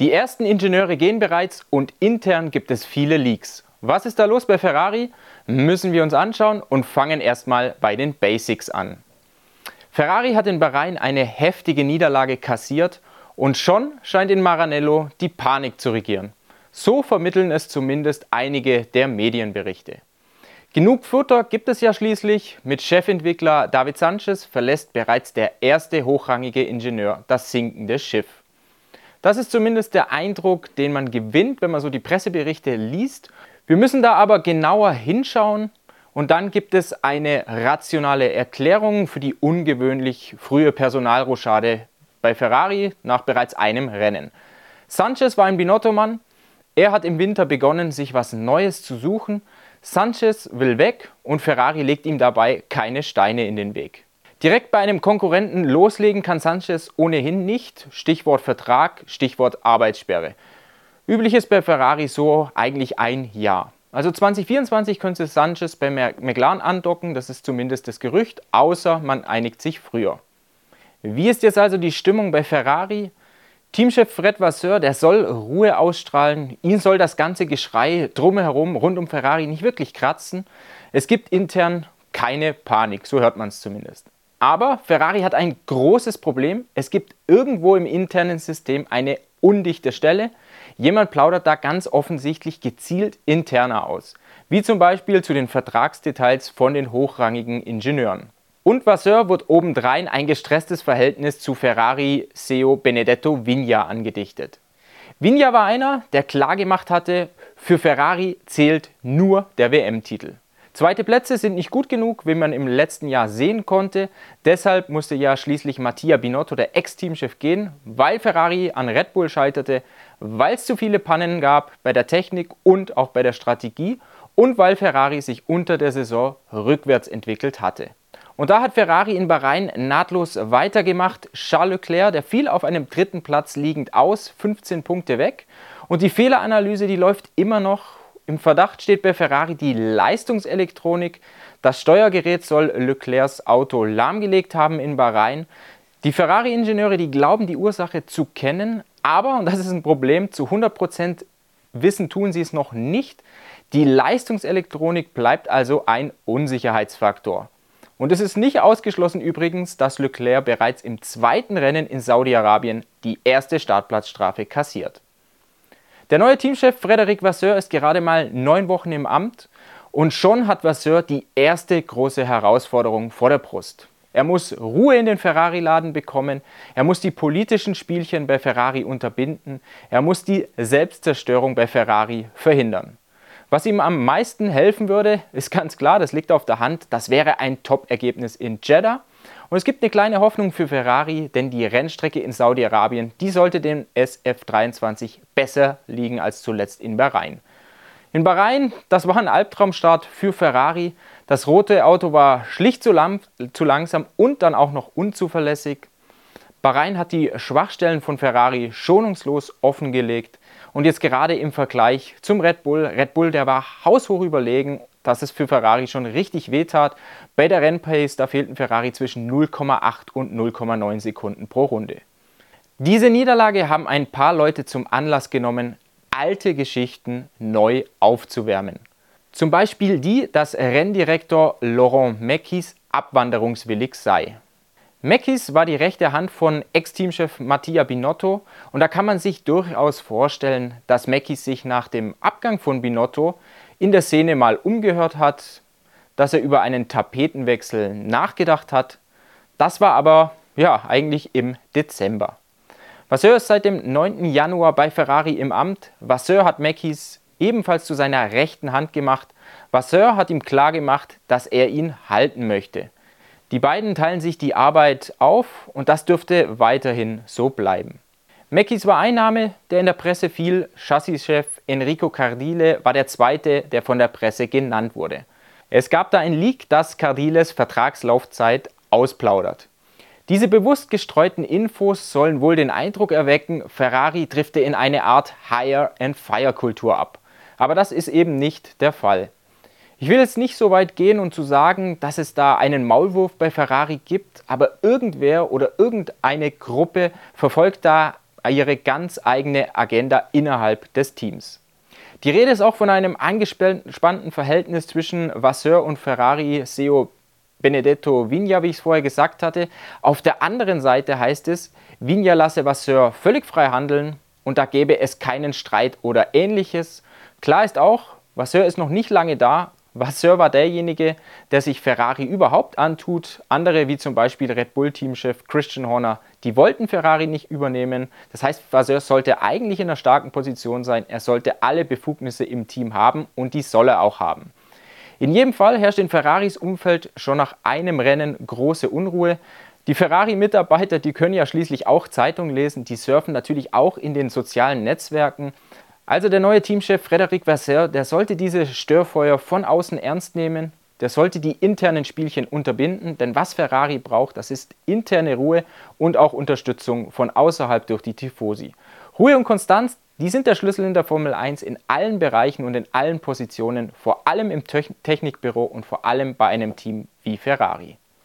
Die ersten Ingenieure gehen bereits und intern gibt es viele Leaks. Was ist da los bei Ferrari? Müssen wir uns anschauen und fangen erstmal bei den Basics an. Ferrari hat in Bahrain eine heftige Niederlage kassiert und schon scheint in Maranello die Panik zu regieren. So vermitteln es zumindest einige der Medienberichte. Genug Futter gibt es ja schließlich. Mit Chefentwickler David Sanchez verlässt bereits der erste hochrangige Ingenieur das sinkende Schiff. Das ist zumindest der Eindruck, den man gewinnt, wenn man so die Presseberichte liest. Wir müssen da aber genauer hinschauen und dann gibt es eine rationale Erklärung für die ungewöhnlich frühe Personalrochade bei Ferrari nach bereits einem Rennen. Sanchez war ein Binotto-Mann. Er hat im Winter begonnen, sich was Neues zu suchen. Sanchez will weg und Ferrari legt ihm dabei keine Steine in den Weg. Direkt bei einem Konkurrenten loslegen kann Sanchez ohnehin nicht. Stichwort Vertrag, Stichwort Arbeitssperre. Üblich ist bei Ferrari so eigentlich ein Jahr. Also 2024 könnte Sanchez bei McLaren andocken, das ist zumindest das Gerücht, außer man einigt sich früher. Wie ist jetzt also die Stimmung bei Ferrari? Teamchef Fred Vasseur, der soll Ruhe ausstrahlen. Ihn soll das ganze Geschrei drumherum rund um Ferrari nicht wirklich kratzen. Es gibt intern keine Panik, so hört man es zumindest. Aber Ferrari hat ein großes Problem. Es gibt irgendwo im internen System eine undichte Stelle. Jemand plaudert da ganz offensichtlich gezielt interner aus. Wie zum Beispiel zu den Vertragsdetails von den hochrangigen Ingenieuren. Und Vasseur wird obendrein ein gestresstes Verhältnis zu Ferrari-CEO Benedetto Vigna angedichtet. Vigna war einer, der klargemacht hatte, für Ferrari zählt nur der WM-Titel. Zweite Plätze sind nicht gut genug, wie man im letzten Jahr sehen konnte. Deshalb musste ja schließlich Mattia Binotto, der Ex-Teamchef, gehen, weil Ferrari an Red Bull scheiterte, weil es zu viele Pannen gab bei der Technik und auch bei der Strategie und weil Ferrari sich unter der Saison rückwärts entwickelt hatte. Und da hat Ferrari in Bahrain nahtlos weitergemacht. Charles Leclerc, der fiel auf einem dritten Platz liegend aus, 15 Punkte weg. Und die Fehleranalyse, die läuft immer noch im Verdacht steht bei Ferrari die Leistungselektronik. Das Steuergerät soll Leclercs Auto lahmgelegt haben in Bahrain. Die Ferrari-Ingenieure, die glauben, die Ursache zu kennen, aber, und das ist ein Problem, zu 100% wissen tun sie es noch nicht. Die Leistungselektronik bleibt also ein Unsicherheitsfaktor. Und es ist nicht ausgeschlossen übrigens, dass Leclerc bereits im zweiten Rennen in Saudi-Arabien die erste Startplatzstrafe kassiert. Der neue Teamchef Frederic Vasseur ist gerade mal neun Wochen im Amt und schon hat Vasseur die erste große Herausforderung vor der Brust. Er muss Ruhe in den Ferrari-Laden bekommen, er muss die politischen Spielchen bei Ferrari unterbinden, er muss die Selbstzerstörung bei Ferrari verhindern. Was ihm am meisten helfen würde, ist ganz klar, das liegt auf der Hand, das wäre ein Top-Ergebnis in Jeddah und es gibt eine kleine Hoffnung für Ferrari, denn die Rennstrecke in Saudi-Arabien, die sollte dem SF23 besser liegen als zuletzt in Bahrain. In Bahrain, das war ein Albtraumstart für Ferrari. Das rote Auto war schlicht zu, lang, zu langsam und dann auch noch unzuverlässig. Bahrain hat die Schwachstellen von Ferrari schonungslos offengelegt. Und jetzt gerade im Vergleich zum Red Bull, Red Bull, der war haushoch überlegen dass es für Ferrari schon richtig wehtat. Bei der Rennpace, da fehlten Ferrari zwischen 0,8 und 0,9 Sekunden pro Runde. Diese Niederlage haben ein paar Leute zum Anlass genommen, alte Geschichten neu aufzuwärmen. Zum Beispiel die, dass Renndirektor Laurent Meckis abwanderungswillig sei. Meckis war die rechte Hand von Ex-Teamchef Mattia Binotto und da kann man sich durchaus vorstellen, dass Meckis sich nach dem Abgang von Binotto in der Szene mal umgehört hat, dass er über einen Tapetenwechsel nachgedacht hat. Das war aber ja eigentlich im Dezember. Vasseur ist seit dem 9. Januar bei Ferrari im Amt. Vasseur hat Mackies ebenfalls zu seiner rechten Hand gemacht. Vasseur hat ihm klargemacht, dass er ihn halten möchte. Die beiden teilen sich die Arbeit auf und das dürfte weiterhin so bleiben. Meckis war ein Name, der in der Presse fiel. Chassischef Enrico Cardile war der zweite, der von der Presse genannt wurde. Es gab da ein Leak, das Cardiles Vertragslaufzeit ausplaudert. Diese bewusst gestreuten Infos sollen wohl den Eindruck erwecken, Ferrari drifte in eine Art Hire-and-Fire-Kultur ab. Aber das ist eben nicht der Fall. Ich will jetzt nicht so weit gehen und zu sagen, dass es da einen Maulwurf bei Ferrari gibt, aber irgendwer oder irgendeine Gruppe verfolgt da ihre ganz eigene Agenda innerhalb des Teams. Die Rede ist auch von einem angespannten Verhältnis zwischen Vasseur und Ferrari CEO Benedetto Vigna, wie ich es vorher gesagt hatte. Auf der anderen Seite heißt es, Vigna lasse Vasseur völlig frei handeln und da gäbe es keinen Streit oder ähnliches. Klar ist auch, Vasseur ist noch nicht lange da. Vasseur war derjenige, der sich Ferrari überhaupt antut. Andere, wie zum Beispiel Red Bull-Teamchef Christian Horner, die wollten Ferrari nicht übernehmen. Das heißt, Vasseur sollte eigentlich in einer starken Position sein. Er sollte alle Befugnisse im Team haben und die soll er auch haben. In jedem Fall herrscht in Ferraris Umfeld schon nach einem Rennen große Unruhe. Die Ferrari-Mitarbeiter, die können ja schließlich auch Zeitungen lesen, die surfen natürlich auch in den sozialen Netzwerken. Also der neue Teamchef Frederic Vasseur, der sollte diese Störfeuer von außen ernst nehmen, der sollte die internen Spielchen unterbinden, denn was Ferrari braucht, das ist interne Ruhe und auch Unterstützung von außerhalb durch die Tifosi. Ruhe und Konstanz, die sind der Schlüssel in der Formel 1 in allen Bereichen und in allen Positionen, vor allem im Technikbüro und vor allem bei einem Team wie Ferrari.